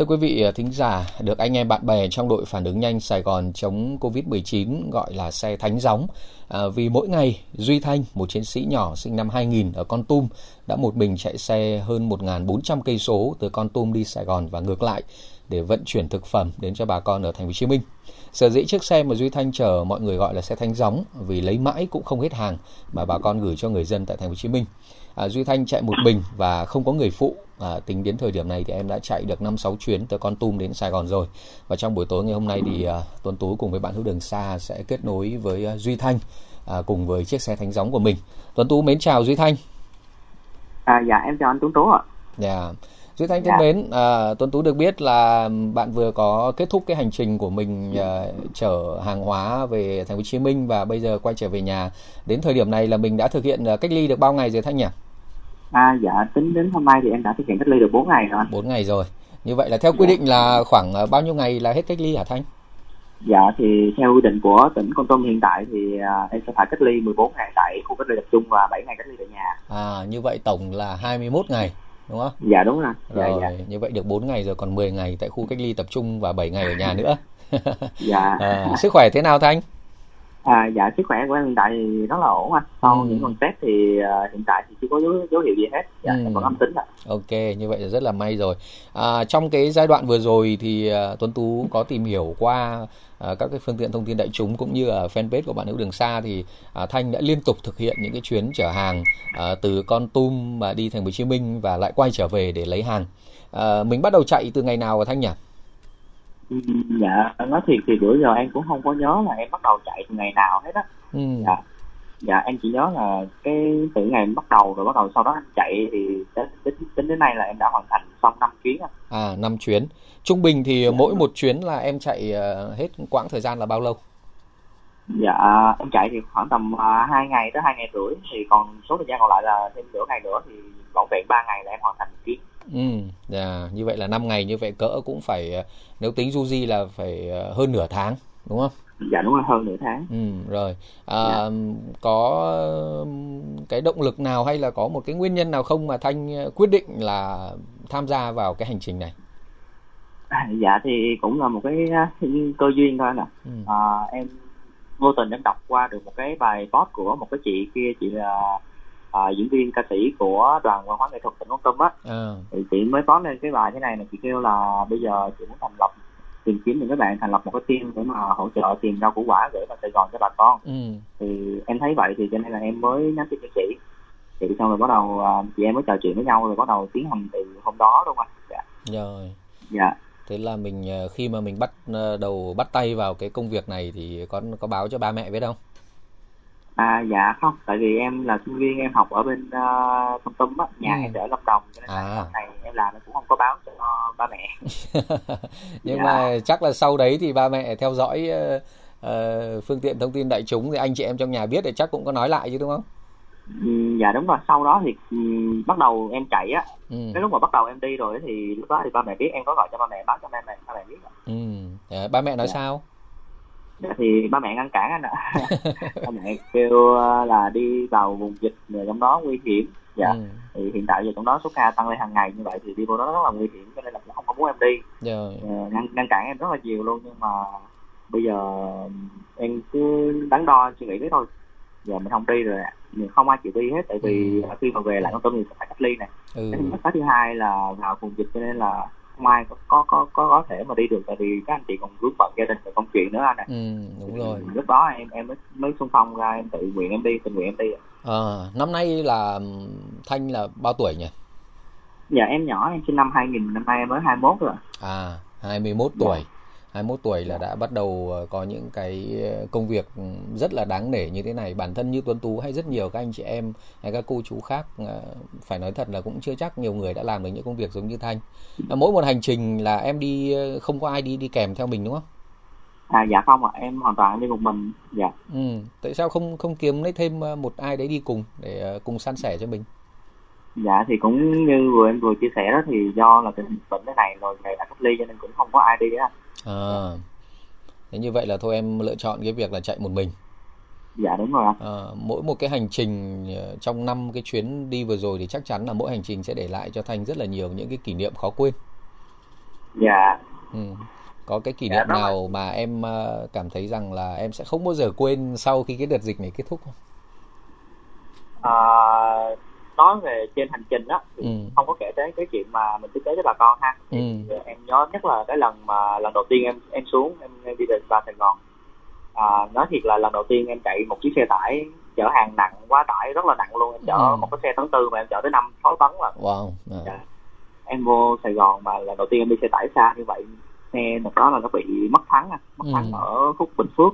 Thưa quý vị à, thính giả, được anh em bạn bè trong đội phản ứng nhanh Sài Gòn chống Covid-19 gọi là xe thánh gióng. À, vì mỗi ngày, Duy Thanh, một chiến sĩ nhỏ sinh năm 2000 ở Con Tum, đã một mình chạy xe hơn 1.400 cây số từ Con Tum đi Sài Gòn và ngược lại để vận chuyển thực phẩm đến cho bà con ở thành phố Hồ Chí Minh. Sở dĩ chiếc xe mà Duy Thanh chở mọi người gọi là xe thánh gióng vì lấy mãi cũng không hết hàng mà bà con gửi cho người dân tại thành phố Hồ Chí Minh. À, Duy Thanh chạy một mình và không có người phụ. À, tính đến thời điểm này thì em đã chạy được 5-6 chuyến từ Con Tum đến Sài Gòn rồi. Và trong buổi tối ngày hôm nay thì à, Tuấn Tú cùng với bạn hữu đường xa sẽ kết nối với à, Duy Thanh à, cùng với chiếc xe thánh gióng của mình. Tuấn Tú mến chào Duy Thanh. À, dạ em chào anh Tuấn Tú ạ. Dạ. Duy Thanh thân dạ. mến, à, Tuấn Tú được biết là bạn vừa có kết thúc cái hành trình của mình à, chở hàng hóa về thành phố Hồ Chí Minh và bây giờ quay trở về nhà. Đến thời điểm này là mình đã thực hiện à, cách ly được bao ngày rồi Thanh nhỉ? À dạ, tính đến hôm nay thì em đã thực hiện cách ly được 4 ngày rồi. 4 ngày rồi. Như vậy là theo quy dạ. định là khoảng à, bao nhiêu ngày là hết cách ly hả Thanh? Dạ thì theo quy định của tỉnh Con Tum hiện tại thì à, em sẽ phải cách ly 14 ngày tại khu cách ly tập trung và 7 ngày cách ly tại nhà. À như vậy tổng là 21 ngày đúng không? Dạ đúng rồi. Dạ, rồi, dạ. như vậy được 4 ngày rồi còn 10 ngày tại khu cách ly tập trung và 7 ngày ở nhà nữa. dạ. À, sức khỏe thế nào Thanh? À, dạ sức khỏe của em hiện tại thì rất là ổn anh. Sau ừ. những lần test thì uh, hiện tại thì chưa có dấu, dấu hiệu gì hết. Dạ, ừ. em còn âm tính ạ. Ok, như vậy là rất là may rồi. À, trong cái giai đoạn vừa rồi thì uh, Tuấn Tú có tìm hiểu qua uh, các cái phương tiện thông tin đại chúng cũng như ở fanpage của bạn hữu đường xa thì uh, Thanh đã liên tục thực hiện những cái chuyến chở hàng uh, từ Con Tum mà đi thành phố Hồ Chí Minh và lại quay trở về để lấy hàng. Uh, mình bắt đầu chạy từ ngày nào Thanh nhỉ? Dạ nói thiệt thì bữa giờ em cũng không có nhớ là em bắt đầu chạy từ ngày nào hết á. Ừ. dạ. Dạ em chỉ nhớ là cái từ ngày bắt đầu rồi bắt đầu sau đó em chạy thì tính, tính đến nay là em đã hoàn thành xong 5 chuyến à 5 chuyến. Trung bình thì dạ. mỗi một chuyến là em chạy ờ, hết quãng thời gian là bao lâu? Dạ em chạy thì khoảng tầm à, hai ngày tới hai ngày rưỡi thì còn số thời gian còn lại là thêm nửa ngày nữa thì vỏn vẹn 3 ngày là em hoàn thành chuyến Ừ, dạ, như vậy là 5 ngày như vậy cỡ cũng phải ờ, nếu tính du di là phải ờ, hơn nửa tháng đúng không? Dạ đúng rồi hơn nửa tháng. Ừ rồi. À, dạ. có cái động lực nào hay là có một cái nguyên nhân nào không mà Thanh quyết định là tham gia vào cái hành trình này? À, dạ thì cũng là một cái cơ duyên thôi nè. Ừ. À, em vô tình em đọc qua được một cái bài post của một cái chị kia chị là uh, diễn viên ca sĩ của đoàn văn hóa nghệ thuật tỉnh Con Tum á. À. thì chị mới có lên cái bài thế này là chị kêu là bây giờ chị muốn thành lập tìm kiếm những cái bạn thành lập một cái team để mà hỗ trợ tìm rau củ quả gửi vào Sài Gòn cho bà con. Ừ. thì em thấy vậy thì cho nên là em mới nhắn tin cho chị. Thì xong rồi bắt đầu chị em mới trò chuyện với nhau rồi bắt đầu tiến hành từ hôm đó đúng không dạ. Rồi. Dạ. Thế là mình khi mà mình bắt đầu bắt tay vào cái công việc này thì có có báo cho ba mẹ biết không À dạ không, tại vì em là sinh viên em học ở bên uh, Thông Tum á, nhà ừ. em ở Lâm Đồng cho nên à. là này em làm cũng không có báo cho ba mẹ. Nhưng dạ. mà chắc là sau đấy thì ba mẹ theo dõi uh, uh, phương tiện thông tin đại chúng thì anh chị em trong nhà biết thì chắc cũng có nói lại chứ đúng không? Ừ, dạ đúng rồi, sau đó thì um, bắt đầu em chạy á, ừ. cái lúc mà bắt đầu em đi rồi thì lúc đó thì ba mẹ biết em có gọi cho ba mẹ báo cho ba mẹ ba mẹ biết. Ừ. À, ba mẹ nói dạ. sao? Thì ba mẹ ngăn cản anh ạ ba mẹ kêu ờ, là đi vào vùng dịch rồi trong đó nguy hiểm dạ ừ. thì hiện tại giờ trong đó số ca tăng lên hàng ngày như vậy thì đi vô đó rất là nguy hiểm cho nên là cũng không có muốn em đi rồi. Ờ, ngăn ngăn cản em rất là nhiều luôn nhưng mà bây giờ em cứ đắn đo suy nghĩ thế thôi giờ mình không đi rồi mình không ai chịu đi hết tại vì ừ. khi mà về lại con tôm thì phải cách ly này ừ. cái thứ hai là vào vùng dịch cho nên là không ai có có có có thể mà đi được tại vì các anh chị còn vướng bận gia đình và công chuyện nữa anh ạ. Ừ, đúng rồi. Lúc đó em em mới mới xung phong ra em tự nguyện em đi, tình nguyện em đi. À, năm nay là Thanh là bao tuổi nhỉ? Dạ em nhỏ em sinh năm 2000 năm nay em mới 21 rồi. À, 21 tuổi. Dạ. 21 tuổi là đã bắt đầu ờ, có những cái ờ, công việc rất là đáng nể như thế này bản thân như Tuấn Tú hay rất nhiều các anh chị em hay các cô chú khác ờ, phải nói thật là cũng chưa chắc nhiều người đã làm được những công việc giống như Thanh mỗi một hành trình là em đi không có ai đi đi kèm theo mình đúng không? À dạ không ạ, em hoàn toàn đi một mình. Dạ. Ừ, tại sao không không kiếm lấy thêm một ai đấy đi cùng để cùng san sẻ cho mình? Dạ thì cũng như vừa em vừa chia sẻ đó thì do là tình bệnh thế này rồi ngày đã cách ly cho nên cũng không có ai đi á. À thế như vậy là thôi em lựa chọn cái việc là chạy một mình. Dạ đúng rồi à, mỗi một cái hành trình ờ, trong năm cái chuyến đi vừa rồi thì chắc chắn là mỗi hành trình sẽ để lại cho thanh rất là nhiều những cái kỷ niệm khó quên. Dạ. Ừ. có cái kỷ dạ, niệm dạ, nào mà em cảm thấy rằng là em sẽ không bao giờ quên sau khi cái đợt dịch này kết thúc không? À, nói về trên hành trình đó thì ừ. không có kể tới cái chuyện mà mình tiếp tế cho bà con ha ừ. em nhớ nhất là cái lần mà lần đầu tiên em em xuống em, em đi về vào Sài Gòn à, nói thiệt là lần đầu tiên em chạy một chiếc xe tải chở hàng nặng quá tải rất là nặng luôn em chở ừ. một cái xe tấn tư mà em chở tới năm sáu tấn là wow yeah. dạ. em vô Sài Gòn mà lần đầu tiên em đi xe tải xa như vậy xe một đó là nó bị mất thắng mất ừ. thắng ở khúc Bình Phước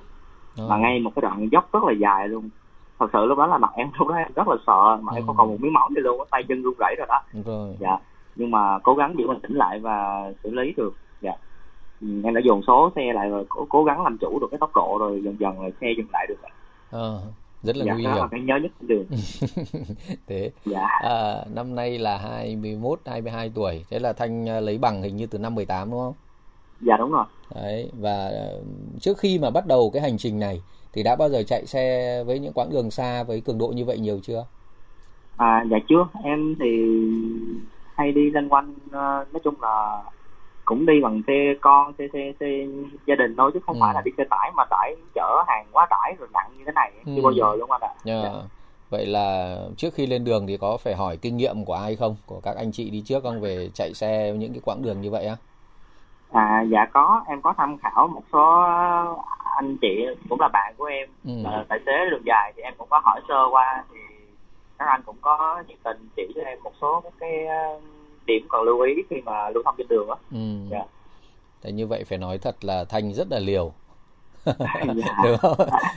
ừ. mà ngay một cái đoạn dốc rất là dài luôn thật sự lúc đó là mặt em lúc đó em rất là sợ mà ừ. em không còn một miếng máu gì luôn tay chân run rẩy rồi đó. Rồi. dạ. Nhưng mà cố gắng giữ bình tĩnh lại và xử lý được. Dạ. Ừ, em đã dồn số xe lại rồi cố, cố gắng làm chủ được cái tốc độ rồi dần dần là xe dừng lại được ờ, rất là dạ, nguy hiểm. cái nhớ nhất trên đường. Thế dạ. à, năm nay là 21 22 tuổi. Thế là thanh à, lấy bằng hình như từ năm 18 đúng không dạ đúng rồi đấy và ờ, trước khi mà bắt đầu cái hành trình này thì đã bao giờ chạy xe với những quãng đường xa với cường độ như vậy nhiều chưa à dạ chưa em thì hay đi lanh quanh uh, nói chung là cũng đi bằng xe con xe xe xe gia đình thôi chứ không ừ. phải là đi xe tải mà tải chở hàng quá tải rồi nặng như thế này ừ. chưa bao giờ luôn anh ạ yeah. dạ. vậy là trước khi lên đường thì có phải hỏi kinh nghiệm của ai không của các anh chị đi trước không về chạy xe những cái quãng đường như vậy á à dạ có em có tham khảo một số anh chị cũng là bạn của em ừ. là tài xế đường dài thì em cũng có hỏi sơ qua thì các anh cũng có nhiệt tình chỉ cho em một số cái ờ, điểm cần lưu ý khi mà lưu thông trên đường á ừ. dạ. Thế như vậy phải nói thật là thanh rất là liều dạ. đúng không?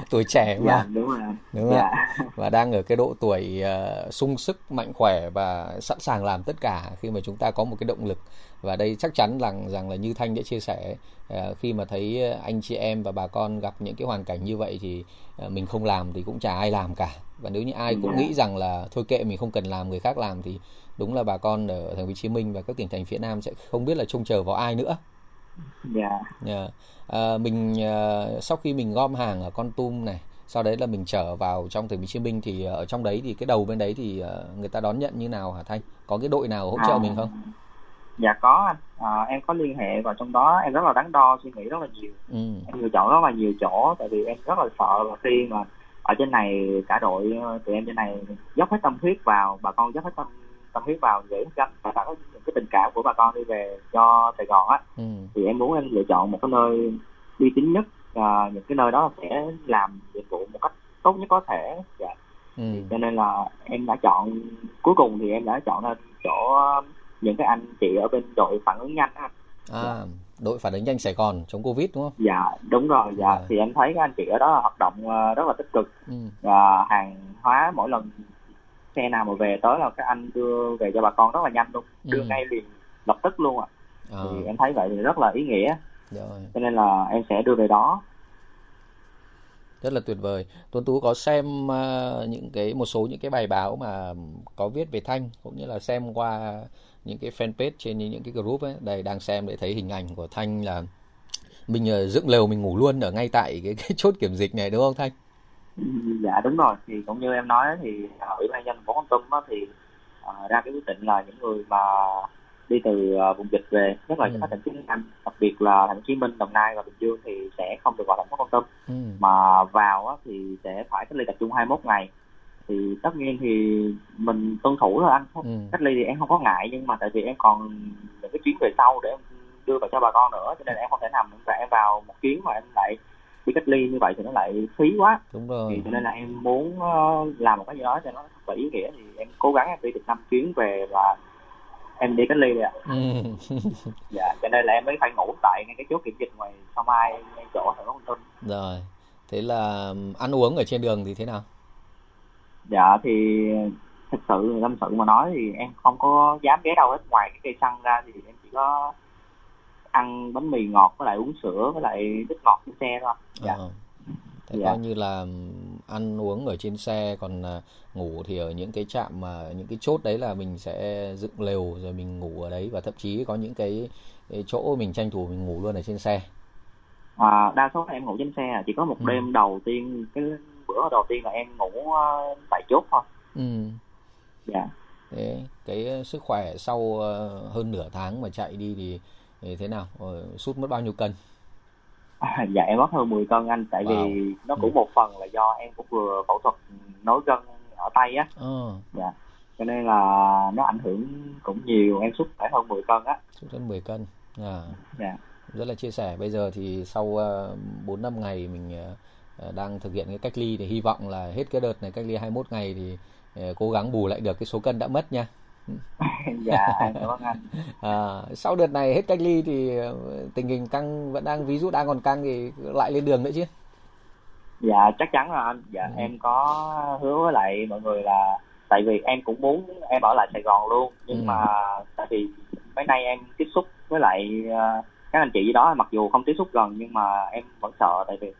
tuổi trẻ mà dạ, đúng rồi đúng dạ. và đang ở cái độ tuổi uh, sung sức mạnh khỏe và sẵn sàng làm tất cả khi mà chúng ta có một cái động lực và đây chắc chắn rằng rằng là như thanh đã chia sẻ uh, khi mà thấy anh chị em và bà con gặp những cái hoàn cảnh như vậy thì uh, mình không làm thì cũng chả ai làm cả và nếu như ai cũng dạ. nghĩ rằng là thôi kệ mình không cần làm người khác làm thì đúng là bà con ở thành phố Hồ Chí Minh và các tỉnh thành phía Nam sẽ không biết là trông chờ vào ai nữa dạ yeah. yeah. à, mình à, sau khi mình gom hàng ở con tum này sau đấy là mình trở vào trong thành phố Hồ Chí Minh thì ở trong đấy thì cái đầu bên đấy thì uh, người ta đón nhận như nào hả Thanh có cái đội nào hỗ trợ à, mình không dạ có anh à, em có liên hệ vào trong đó em rất là đắn đo suy nghĩ rất là nhiều ừ. em lựa chọn rất là nhiều chỗ tại vì em rất là sợ là khi mà ở trên này cả đội tụi em trên này dốc hết tâm huyết vào bà con dốc hết tâm tâm huyết vào để gắn và tạo những cái tình cảm của bà con đi về cho Sài Gòn á ừ. thì em muốn em lựa chọn một cái nơi uy tín nhất và những cái nơi đó sẽ làm nhiệm vụ một cách tốt nhất có thể dạ. ừ. cho nên là em đã chọn cuối cùng thì em đã chọn lên chỗ những cái anh chị ở bên đội phản ứng nhanh á à dạ. đội phản ứng nhanh Sài Gòn chống Covid đúng không? Dạ đúng rồi dạ à. thì em thấy các anh chị ở đó hoạt động ờ, rất là tích cực ừ. và hàng hóa mỗi lần xe nào mà về tới là các anh đưa về cho bà con rất là nhanh luôn đưa ừ. ngay liền lập tức luôn ạ à. thì em thấy vậy thì rất là ý nghĩa rồi. cho nên là em sẽ đưa về đó rất là tuyệt vời tuấn tú có xem uh, những cái một số những cái bài báo mà có viết về thanh cũng như là xem qua những cái fanpage trên những cái group ấy đây đang xem để thấy hình ảnh của thanh là mình uh, dựng lều mình ngủ luôn ở ngay tại cái, cái chốt kiểm dịch này đúng không thanh dạ đúng rồi thì cũng như em nói thì ủy ban nhân phố con tum thì uh, ra cái quyết định là những người mà đi từ uh, vùng dịch về nhất là ừ. các tỉnh phía nam đặc biệt là thành phố hồ chí minh đồng nai và bình dương thì sẽ không được vào thành phố con tum ừ. mà vào á, thì sẽ phải cách ly tập trung 21 ngày thì tất nhiên thì mình tuân thủ thôi anh ừ. cách ly thì em không có ngại nhưng mà tại vì em còn những cái chuyến về sau để em đưa vào cho bà con nữa cho nên là em không thể nằm và em vào một chuyến mà em lại đi cách ly như vậy thì nó lại phí quá. Đúng rồi. thì cho nên là em muốn uh, làm một cái gì đó cho nó thật là ý nghĩa thì em cố gắng em đi được năm chuyến về và em đi cách ly rồi ạ. Ừ. dạ cho nên là em mới phải ngủ tại ngay cái chốt kiểm dịch ngoài sau mai ngay chỗ thành phố Hồ Chí rồi thế là ăn uống ở trên đường thì thế nào? Dạ thì thực sự tâm sự mà nói thì em không có dám ghé đâu hết. Ngoài cái cây xăng ra thì em chỉ có ăn bánh mì ngọt với lại uống sữa với lại nước ngọt trên xe thôi dạ. À. Thế dạ. coi như là ăn uống ở trên xe còn à, ngủ thì ở những cái trạm mà những cái chốt đấy là mình sẽ dựng lều rồi mình ngủ ở đấy và thậm chí có những cái, cái chỗ mình tranh thủ mình ngủ luôn ở trên xe. À, đa số là em ngủ trên xe chỉ có một ừ. đêm đầu tiên cái bữa đầu tiên là em ngủ uh, tại chốt thôi. Ừ. Dạ. Thế cái sức khỏe sau uh, hơn nửa tháng mà chạy đi thì thì thế nào? Sút mất bao nhiêu cân? À, dạ em mất hơn 10 cân anh tại wow. vì nó cũng ừ. một phần là do em cũng vừa phẫu thuật nối gân ở tay á. Ừ. dạ cho nên là nó ảnh hưởng cũng nhiều em sút phải hơn 10 cân á. Sút hơn 10 cân à. Dạ. Rất là chia sẻ. Bây giờ thì sau uh, 4 năm ngày mình đang thực hiện cái cách ly thì hy vọng là hết cái đợt này cách ly 21 ngày thì cố gắng bù lại được cái số cân đã mất nha dạ cảm anh à, sau đợt này hết cách ly thì tình hình căng vẫn đang ví dụ đang còn căng thì lại lên đường nữa chứ dạ chắc chắn là anh dạ ừ. em có hứa với lại mọi người là tại vì em cũng muốn em ở lại Sài Gòn luôn nhưng ừ. mà tại vì mấy nay em tiếp xúc với lại uh, các anh chị gì đó mặc dù không tiếp xúc gần nhưng mà em vẫn sợ tại vì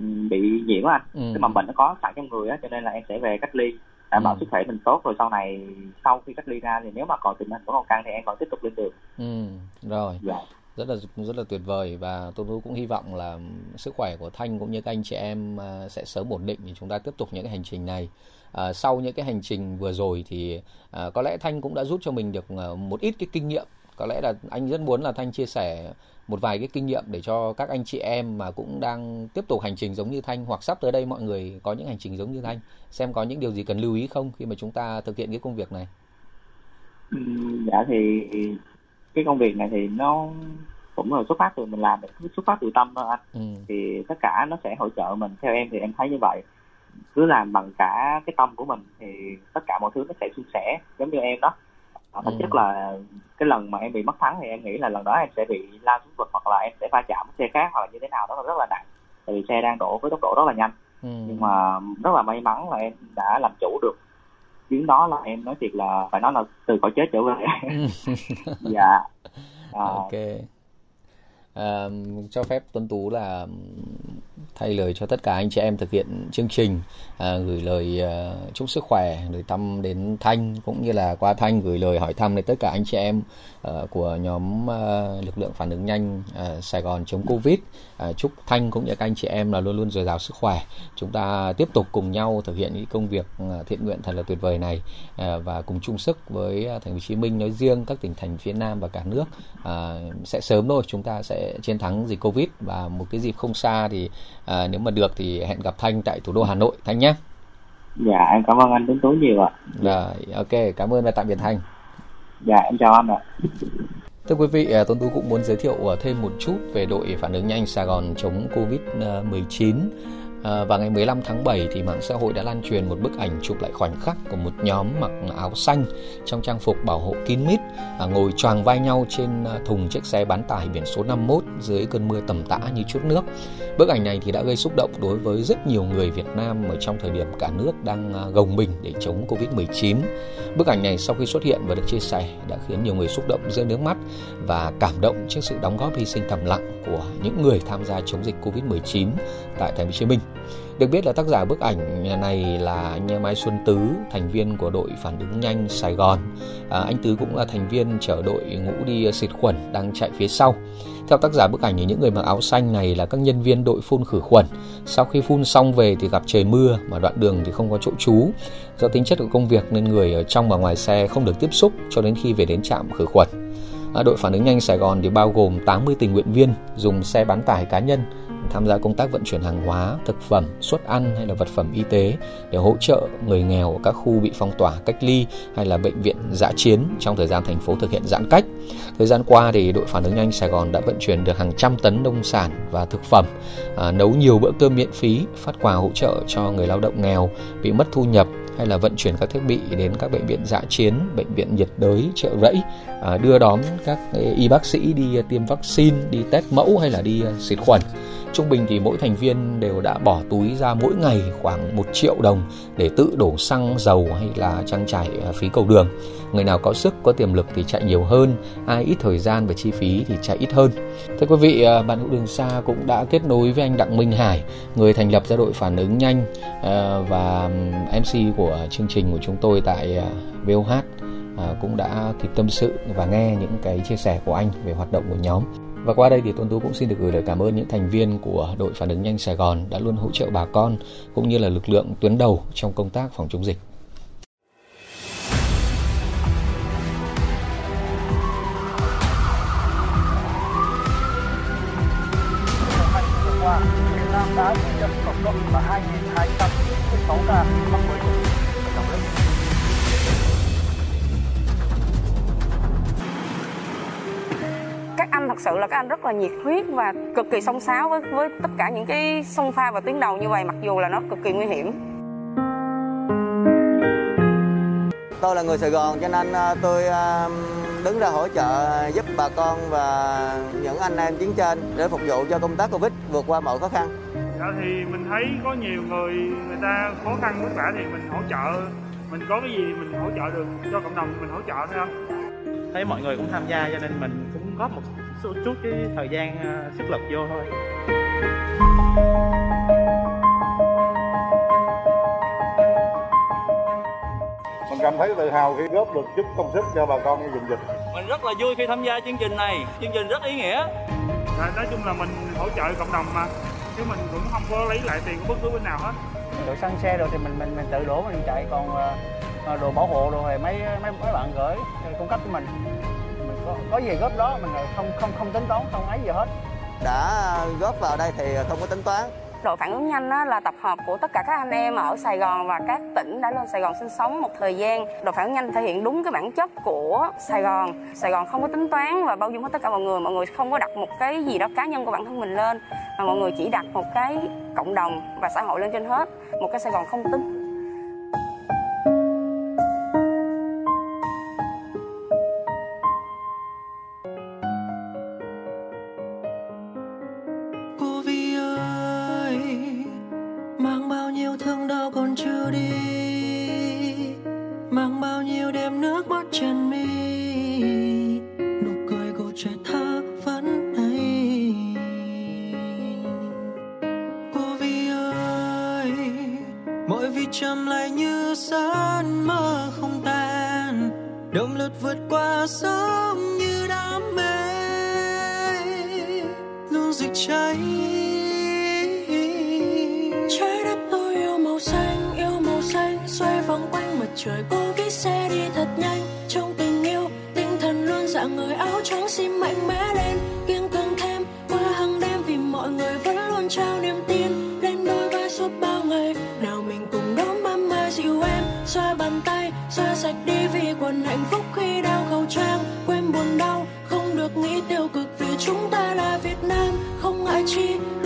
um, bị nhiễm anh ừ. cái mầm bệnh nó có sẵn trong người á cho nên là em sẽ về cách ly đảm bảo ừ. sức khỏe mình tốt rồi sau này sau khi cách ly ra thì nếu mà còn tình hình vẫn còn căng thì em còn tiếp tục lên đường. Ừ rồi. Dạ. Rất là rất là tuyệt vời và tôi cũng hy vọng là sức khỏe của thanh cũng như các anh chị em à, sẽ sớm ổn định thì chúng ta tiếp tục những cái hành trình này. À, sau những cái hành trình vừa rồi thì à, có lẽ thanh cũng đã rút cho mình được à, một ít cái kinh nghiệm có lẽ là anh rất muốn là thanh chia sẻ một vài cái kinh nghiệm để cho các anh chị em mà cũng đang tiếp tục hành trình giống như thanh hoặc sắp tới đây mọi người có những hành trình giống như thanh xem có những điều gì cần lưu ý không khi mà chúng ta thực hiện cái công việc này. Ừ, dạ thì cái công việc này thì nó cũng là xuất phát từ mình làm xuất phát từ tâm thôi anh. Ừ. thì tất cả nó sẽ hỗ trợ mình. Theo em thì em thấy như vậy. Cứ làm bằng cả cái tâm của mình thì tất cả mọi thứ nó sẽ suôn sẻ giống như em đó à, thực ừ. chất là cái lần mà em bị mất thắng thì em nghĩ là lần đó em sẽ bị lao xuống vực hoặc là em sẽ va chạm với xe khác hoặc là như thế nào đó rất là nặng. Tại vì xe đang đổ với tốc độ rất là nhanh. Ừ. nhưng mà rất là may mắn là em đã làm chủ được chuyến đó là em nói thiệt là phải nói là từ cõi chết trở về. Dạ. À, ok à, cho phép tuân tú là thay lời cho tất cả anh chị em thực hiện chương trình à, gửi lời uh, chúc sức khỏe gửi thăm đến thanh cũng như là qua thanh gửi lời hỏi thăm đến tất cả anh chị em uh, của nhóm uh, lực lượng phản ứng nhanh uh, Sài Gòn chống Covid. Uh, chúc thanh cũng như các anh chị em là luôn luôn dồi dào sức khỏe. Chúng ta tiếp tục cùng nhau thực hiện những công việc thiện nguyện thật là tuyệt vời này uh, và cùng chung sức với thành phố Hồ Chí Minh nói riêng các tỉnh thành phía Nam và cả nước uh, sẽ sớm thôi chúng ta sẽ chiến thắng dịch Covid. Và một cái dịp không xa thì à, nếu mà được thì hẹn gặp Thanh tại thủ đô Hà Nội. Thanh nhé. Dạ em cảm ơn anh Tuấn Tú nhiều ạ. Rồi ok cảm ơn và tạm biệt Thanh. Dạ em chào anh ạ. Thưa quý vị, à, Tuấn Tú cũng muốn giới thiệu à, thêm một chút về đội phản ứng nhanh Sài Gòn chống Covid-19. À, và ngày 15 tháng 7 thì mạng xã hội đã lan truyền một bức ảnh chụp lại khoảnh khắc của một nhóm mặc áo xanh trong trang phục bảo hộ kín mít ngồi choàng vai nhau trên thùng chiếc xe bán tải biển số 51 dưới cơn mưa tầm tã như chút nước. Bức ảnh này thì đã gây xúc động đối với rất nhiều người Việt Nam ở trong thời điểm cả nước đang à, gồng mình để chống Covid-19. Bức ảnh này sau khi xuất hiện và được chia sẻ đã khiến nhiều người xúc động rơi nước mắt và cảm động trước sự đóng góp hy sinh thầm lặng của những người tham gia chống dịch Covid-19 tại thành phố Hồ Chí Minh. Được biết là tác giả bức ảnh này là anh Mai Xuân Tứ, thành viên của đội phản ứng nhanh Sài Gòn. À, anh Tứ cũng là thành viên chở đội ngũ đi xịt khuẩn đang chạy phía sau. Theo tác giả bức ảnh thì những người mặc áo xanh này là các nhân viên đội phun khử khuẩn. Sau khi phun xong về thì gặp trời mưa mà đoạn đường thì không có chỗ trú. Do tính chất của công việc nên người ở trong và ngoài xe không được tiếp xúc cho đến khi về đến trạm khử khuẩn. À, đội phản ứng nhanh Sài Gòn thì bao gồm 80 tình nguyện viên dùng xe bán tải cá nhân tham gia công tác vận chuyển hàng hóa, thực phẩm, suất ăn hay là vật phẩm y tế để hỗ trợ người nghèo ở các khu bị phong tỏa, cách ly hay là bệnh viện giã chiến trong thời gian thành phố thực hiện giãn cách. Thời gian qua thì đội phản ứng nhanh Sài Gòn đã vận chuyển được hàng trăm tấn nông sản và thực phẩm, à, nấu nhiều bữa cơm miễn phí, phát quà hỗ trợ cho người lao động nghèo bị mất thu nhập hay là vận chuyển các thiết bị đến các bệnh viện giã chiến, bệnh viện nhiệt đới, chợ rẫy, à, đưa đón các à, y bác sĩ đi tiêm vaccine, đi test mẫu hay là đi à, xịt khuẩn. Trung bình thì mỗi thành viên đều đã bỏ túi ra mỗi ngày khoảng 1 triệu đồng để tự đổ xăng, dầu hay là trang trải à, phí cầu đường. Người nào có sức, có tiềm lực thì chạy nhiều hơn, ai ít thời gian và chi phí thì chạy ít hơn. Thưa quý vị, à, bạn hữu đường xa cũng đã kết nối với anh Đặng Minh Hải, người thành lập ra đội phản ứng nhanh à, và MC của chương trình của chúng tôi tại VOH cũng đã kịp tâm sự và nghe những cái chia sẻ của anh về hoạt động của nhóm. Và qua đây thì Tuấn Tú cũng xin được gửi lời cảm ơn những thành viên của đội phản ứng nhanh Sài Gòn đã luôn hỗ trợ bà con cũng như là lực lượng tuyến đầu trong công tác phòng chống dịch. Việt Nam đã ghi nhận tổng cộng là 2.206 ca mắc mới thật sự là các anh rất là nhiệt huyết và cực kỳ song sáo với với tất cả những cái sông pha và tuyến đầu như vậy mặc dù là nó cực kỳ nguy hiểm tôi là người Sài Gòn cho nên à, tôi à, đứng ra hỗ trợ giúp bà con và những anh em chiến trên để phục vụ cho công tác Covid vượt qua mọi khó khăn. Dạ thì mình thấy có nhiều người người ta khó khăn vất vả thì mình hỗ trợ mình có cái gì mình hỗ trợ được cho cộng đồng mình hỗ trợ thôi không? Thấy mọi người cũng tham gia cho nên mình cũng góp một chút cái thời gian à, sức lực vô thôi. Mình cảm thấy tự hào khi góp được chút công sức cho bà con vùng dịch. Mình rất là vui khi tham gia chương trình này, chương trình rất ý nghĩa. Và nói chung là mình hỗ trợ cộng đồng mà, chứ mình cũng không có lấy lại tiền của bất cứ bên nào hết. Đồ xăng xe rồi thì mình mình mình tự đổ mình chạy còn ờ, đồ bảo hộ rồi thì mấy mấy mấy bạn gửi cung cấp cho mình có, gì góp đó mình không không không tính toán không ấy gì hết đã góp vào đây thì không có tính toán đội phản ứng nhanh là tập hợp của tất cả các anh em ở Sài Gòn và các tỉnh đã lên Sài Gòn sinh sống một thời gian. Đội phản ứng nhanh thể hiện đúng cái bản chất của Sài Gòn. Sài Gòn không có tính toán và bao dung hết tất cả mọi người. Mọi người không có đặt một cái gì đó cá nhân của bản thân mình lên mà mọi người chỉ đặt một cái cộng đồng và xã hội lên trên hết. Một cái Sài Gòn không tính mắt tràn mi. Nụ cười của trẻ thơ vẫn đây cô vi ơi mỗi vì trầm lại như giấc mơ không tan. Đông lướt vượt người